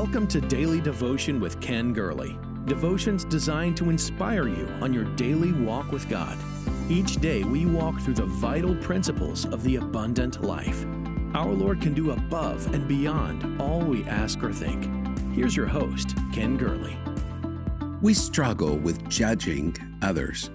Welcome to Daily Devotion with Ken Gurley. Devotions designed to inspire you on your daily walk with God. Each day we walk through the vital principles of the abundant life. Our Lord can do above and beyond all we ask or think. Here's your host, Ken Gurley. We struggle with judging others.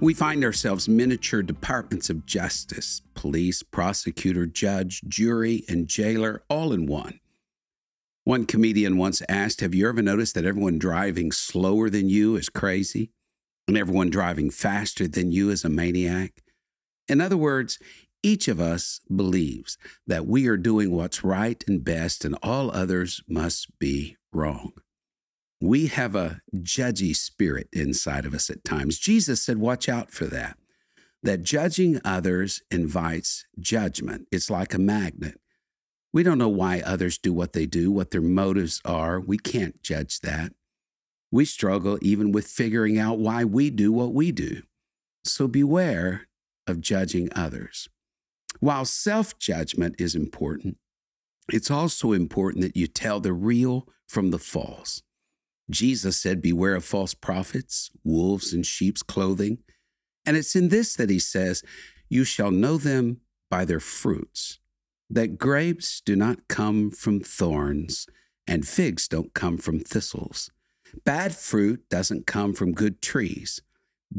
We find ourselves miniature departments of justice police, prosecutor, judge, jury, and jailer all in one. One comedian once asked, Have you ever noticed that everyone driving slower than you is crazy? And everyone driving faster than you is a maniac? In other words, each of us believes that we are doing what's right and best, and all others must be wrong. We have a judgy spirit inside of us at times. Jesus said, Watch out for that. That judging others invites judgment. It's like a magnet. We don't know why others do what they do, what their motives are. We can't judge that. We struggle even with figuring out why we do what we do. So beware of judging others. While self judgment is important, it's also important that you tell the real from the false. Jesus said, Beware of false prophets, wolves in sheep's clothing. And it's in this that he says, You shall know them by their fruits that grapes do not come from thorns and figs don't come from thistles. Bad fruit doesn't come from good trees.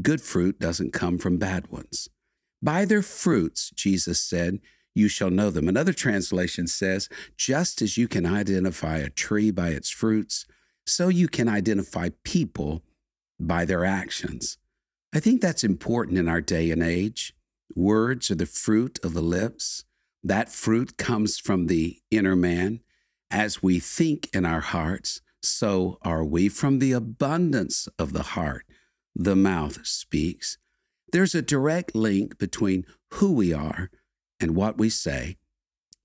Good fruit doesn't come from bad ones. By their fruits, Jesus said, you shall know them. Another translation says, just as you can identify a tree by its fruits, so you can identify people by their actions. I think that's important in our day and age. Words are the fruit of the lips. That fruit comes from the inner man. As we think in our hearts, so are we. From the abundance of the heart, the mouth speaks. There's a direct link between who we are and what we say.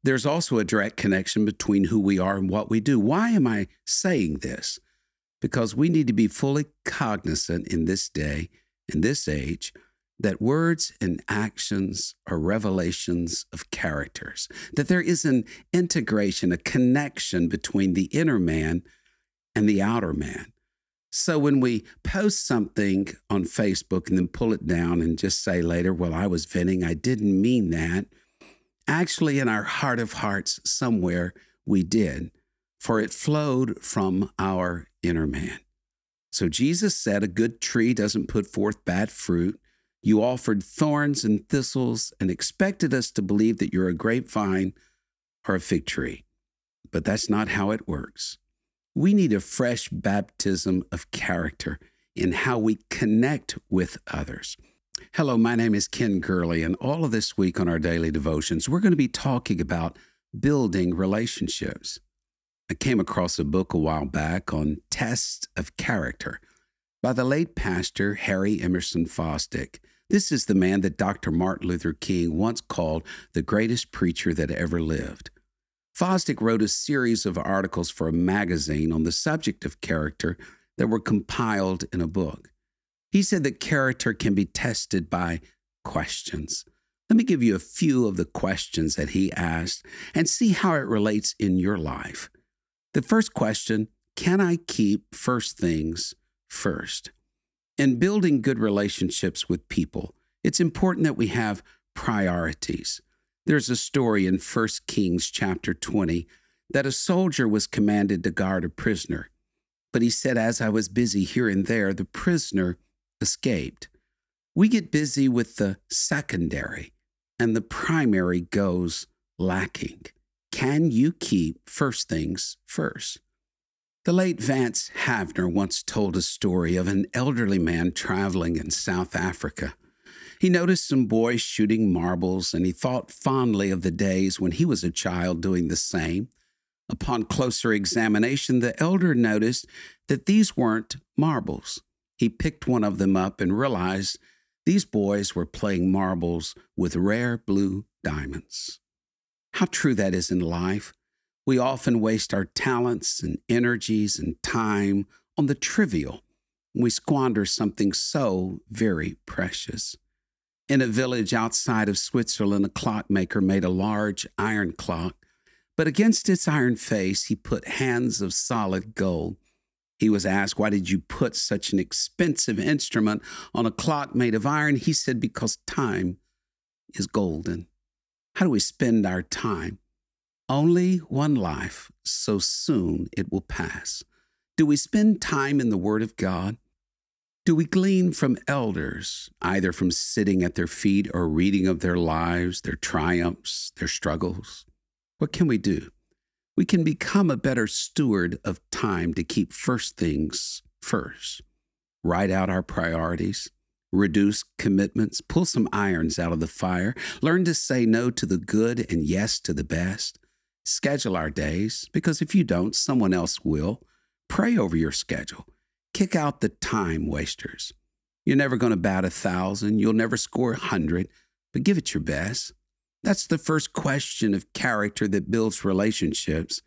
There's also a direct connection between who we are and what we do. Why am I saying this? Because we need to be fully cognizant in this day, in this age, that words and actions are revelations of characters, that there is an integration, a connection between the inner man and the outer man. So when we post something on Facebook and then pull it down and just say later, well, I was venting, I didn't mean that. Actually, in our heart of hearts, somewhere we did, for it flowed from our inner man. So Jesus said, a good tree doesn't put forth bad fruit you offered thorns and thistles and expected us to believe that you're a grapevine or a fig tree. But that's not how it works. We need a fresh baptism of character in how we connect with others. Hello, my name is Ken Gurley, and all of this week on our daily devotions, we're going to be talking about building relationships. I came across a book a while back on tests of character by the late pastor Harry Emerson Fosdick. This is the man that Dr. Martin Luther King once called the greatest preacher that ever lived. Fosdick wrote a series of articles for a magazine on the subject of character that were compiled in a book. He said that character can be tested by questions. Let me give you a few of the questions that he asked and see how it relates in your life. The first question Can I keep first things first? In building good relationships with people, it's important that we have priorities. There's a story in 1 Kings chapter 20 that a soldier was commanded to guard a prisoner. But he said, as I was busy here and there, the prisoner escaped. We get busy with the secondary, and the primary goes lacking. Can you keep first things first? The late Vance Havner once told a story of an elderly man traveling in South Africa. He noticed some boys shooting marbles, and he thought fondly of the days when he was a child doing the same. Upon closer examination, the elder noticed that these weren't marbles. He picked one of them up and realized these boys were playing marbles with rare blue diamonds. How true that is in life. We often waste our talents and energies and time on the trivial. We squander something so very precious. In a village outside of Switzerland, a clockmaker made a large iron clock, But against its iron face, he put hands of solid gold. He was asked, Why did you put such an expensive instrument on a clock made of iron? He said, Because time is golden. How do we spend our time? Only one life, so soon it will pass. Do we spend time in the Word of God? Do we glean from elders, either from sitting at their feet or reading of their lives, their triumphs, their struggles? What can we do? We can become a better steward of time to keep first things first. Write out our priorities, reduce commitments, pull some irons out of the fire, learn to say no to the good and yes to the best. Schedule our days, because if you don't, someone else will. Pray over your schedule. Kick out the time wasters. You're never going to bat a thousand, you'll never score a hundred, but give it your best. That's the first question of character that builds relationships.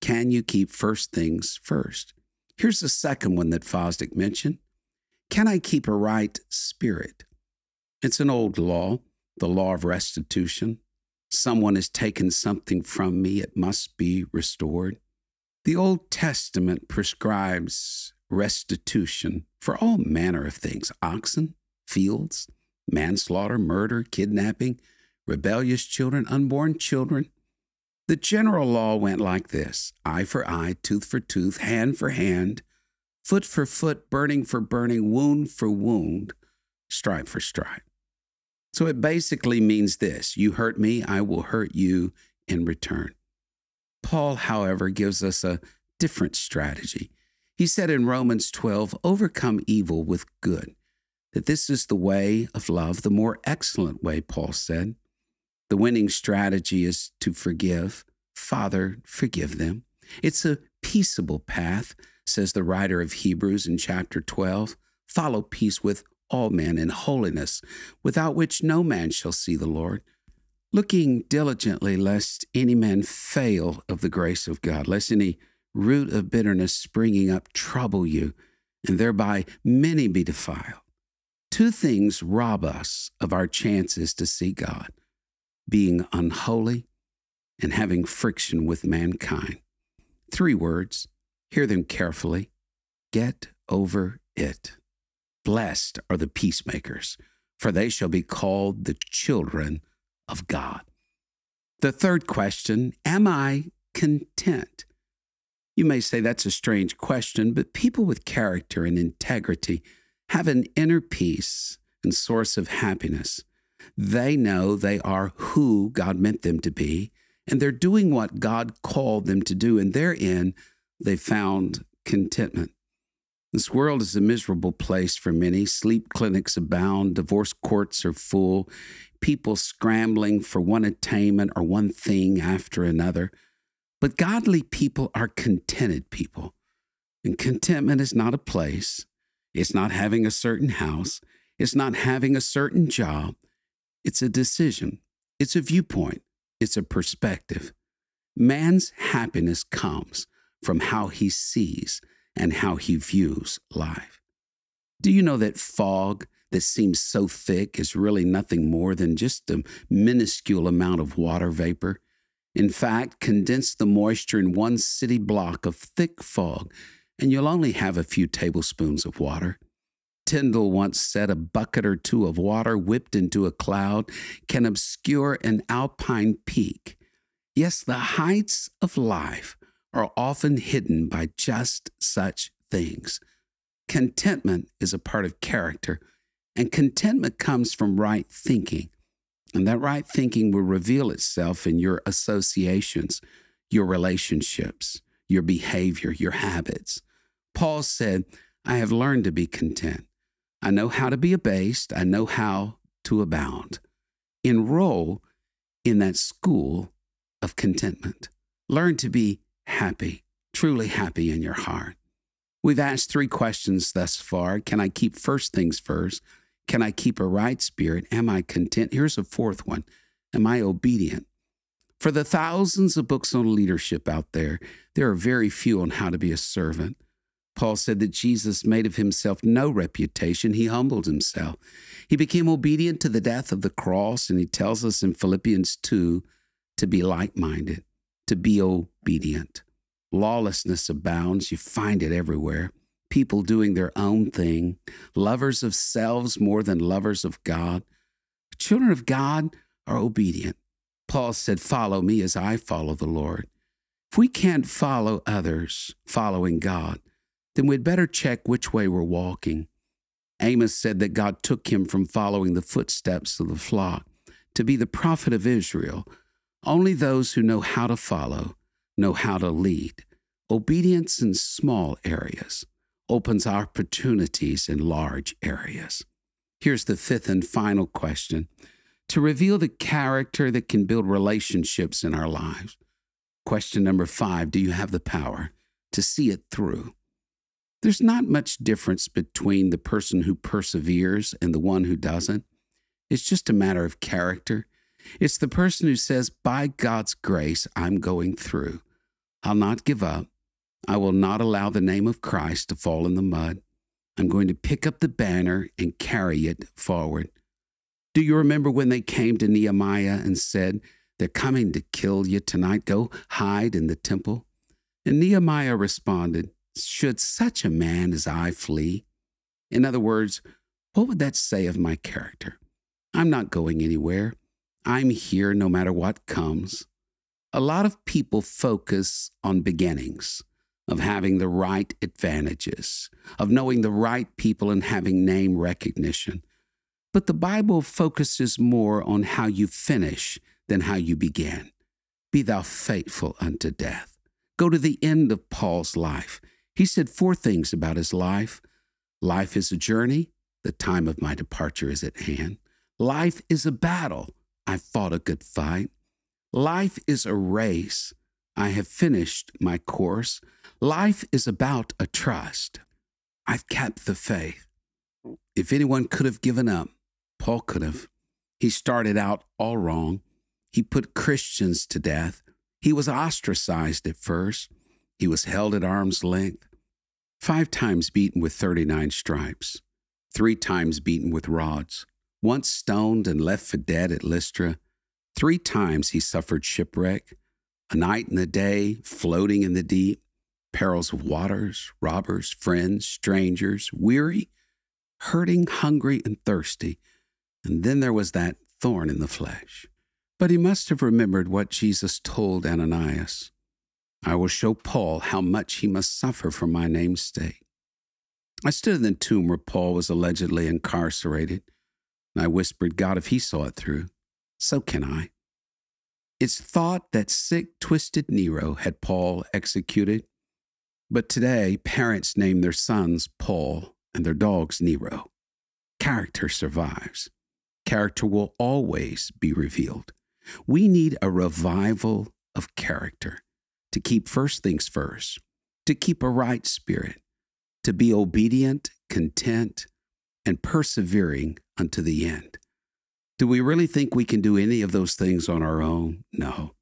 Can you keep first things first? Here's the second one that Fosdick mentioned Can I keep a right spirit? It's an old law, the law of restitution. Someone has taken something from me, it must be restored. The Old Testament prescribes restitution for all manner of things oxen, fields, manslaughter, murder, kidnapping, rebellious children, unborn children. The general law went like this eye for eye, tooth for tooth, hand for hand, foot for foot, burning for burning, wound for wound, stripe for stripe. So it basically means this you hurt me, I will hurt you in return. Paul, however, gives us a different strategy. He said in Romans 12, overcome evil with good, that this is the way of love, the more excellent way, Paul said. The winning strategy is to forgive. Father, forgive them. It's a peaceable path, says the writer of Hebrews in chapter 12. Follow peace with all men in holiness, without which no man shall see the Lord. Looking diligently, lest any man fail of the grace of God, lest any root of bitterness springing up trouble you, and thereby many be defiled. Two things rob us of our chances to see God being unholy and having friction with mankind. Three words, hear them carefully get over it. Blessed are the peacemakers, for they shall be called the children of God. The third question Am I content? You may say that's a strange question, but people with character and integrity have an inner peace and source of happiness. They know they are who God meant them to be, and they're doing what God called them to do, and therein they found contentment. This world is a miserable place for many. Sleep clinics abound, divorce courts are full, people scrambling for one attainment or one thing after another. But godly people are contented people. And contentment is not a place, it's not having a certain house, it's not having a certain job. It's a decision, it's a viewpoint, it's a perspective. Man's happiness comes from how he sees and how he views life. Do you know that fog that seems so thick is really nothing more than just a minuscule amount of water vapor? In fact, condense the moisture in one city block of thick fog, and you'll only have a few tablespoons of water. Tyndall once said a bucket or two of water whipped into a cloud can obscure an alpine peak. Yes, the heights of life are often hidden by just such things. Contentment is a part of character, and contentment comes from right thinking. And that right thinking will reveal itself in your associations, your relationships, your behavior, your habits. Paul said, I have learned to be content. I know how to be abased. I know how to abound. Enroll in that school of contentment. Learn to be happy, truly happy in your heart. We've asked three questions thus far Can I keep first things first? Can I keep a right spirit? Am I content? Here's a fourth one Am I obedient? For the thousands of books on leadership out there, there are very few on how to be a servant. Paul said that Jesus made of himself no reputation. He humbled himself. He became obedient to the death of the cross, and he tells us in Philippians 2 to be like minded to be obedient. Lawlessness abounds, you find it everywhere. People doing their own thing, lovers of selves more than lovers of God. Children of God are obedient. Paul said, Follow me as I follow the Lord. If we can't follow others following God, then we'd better check which way we're walking. Amos said that God took him from following the footsteps of the flock to be the prophet of Israel. Only those who know how to follow know how to lead. Obedience in small areas opens opportunities in large areas. Here's the fifth and final question to reveal the character that can build relationships in our lives. Question number five Do you have the power to see it through? There's not much difference between the person who perseveres and the one who doesn't. It's just a matter of character. It's the person who says, By God's grace, I'm going through. I'll not give up. I will not allow the name of Christ to fall in the mud. I'm going to pick up the banner and carry it forward. Do you remember when they came to Nehemiah and said, They're coming to kill you tonight? Go hide in the temple. And Nehemiah responded, Should such a man as I flee? In other words, what would that say of my character? I'm not going anywhere. I'm here no matter what comes. A lot of people focus on beginnings, of having the right advantages, of knowing the right people and having name recognition. But the Bible focuses more on how you finish than how you began. Be thou faithful unto death. Go to the end of Paul's life. He said four things about his life life is a journey, the time of my departure is at hand. Life is a battle, I fought a good fight. Life is a race, I have finished my course. Life is about a trust. I've kept the faith. If anyone could have given up, Paul could have. He started out all wrong. He put Christians to death. He was ostracized at first. He was held at arm's length. Five times beaten with 39 stripes. Three times beaten with rods. Once stoned and left for dead at Lystra. Three times he suffered shipwreck. A night and a day floating in the deep. Perils of waters, robbers, friends, strangers, weary, hurting, hungry, and thirsty and then there was that thorn in the flesh. But he must have remembered what Jesus told Ananias I will show Paul how much he must suffer for my name's sake. I stood in the tomb where Paul was allegedly incarcerated, and I whispered, God, if he saw it through, so can I. It's thought that sick, twisted Nero had Paul executed, but today parents name their sons Paul and their dogs Nero. Character survives character will always be revealed. We need a revival of character to keep first things first, to keep a right spirit, to be obedient, content, and persevering unto the end. Do we really think we can do any of those things on our own? No.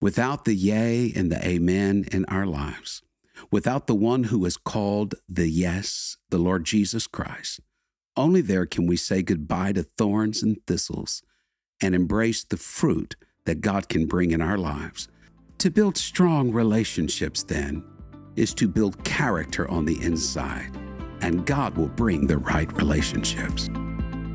Without the yea and the amen in our lives, without the one who is called the yes, the Lord Jesus Christ, only there can we say goodbye to thorns and thistles and embrace the fruit that God can bring in our lives. To build strong relationships, then, is to build character on the inside, and God will bring the right relationships.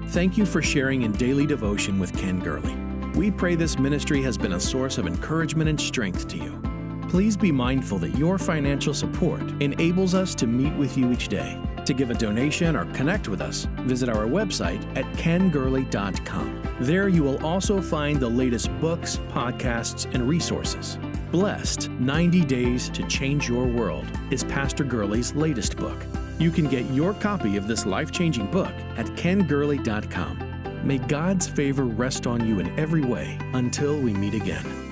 Thank you for sharing in daily devotion with Ken Gurley. We pray this ministry has been a source of encouragement and strength to you. Please be mindful that your financial support enables us to meet with you each day. To give a donation or connect with us, visit our website at kengurley.com. There you will also find the latest books, podcasts, and resources. Blessed 90 Days to Change Your World is Pastor Gurley's latest book. You can get your copy of this life changing book at kengurley.com. May God's favor rest on you in every way until we meet again.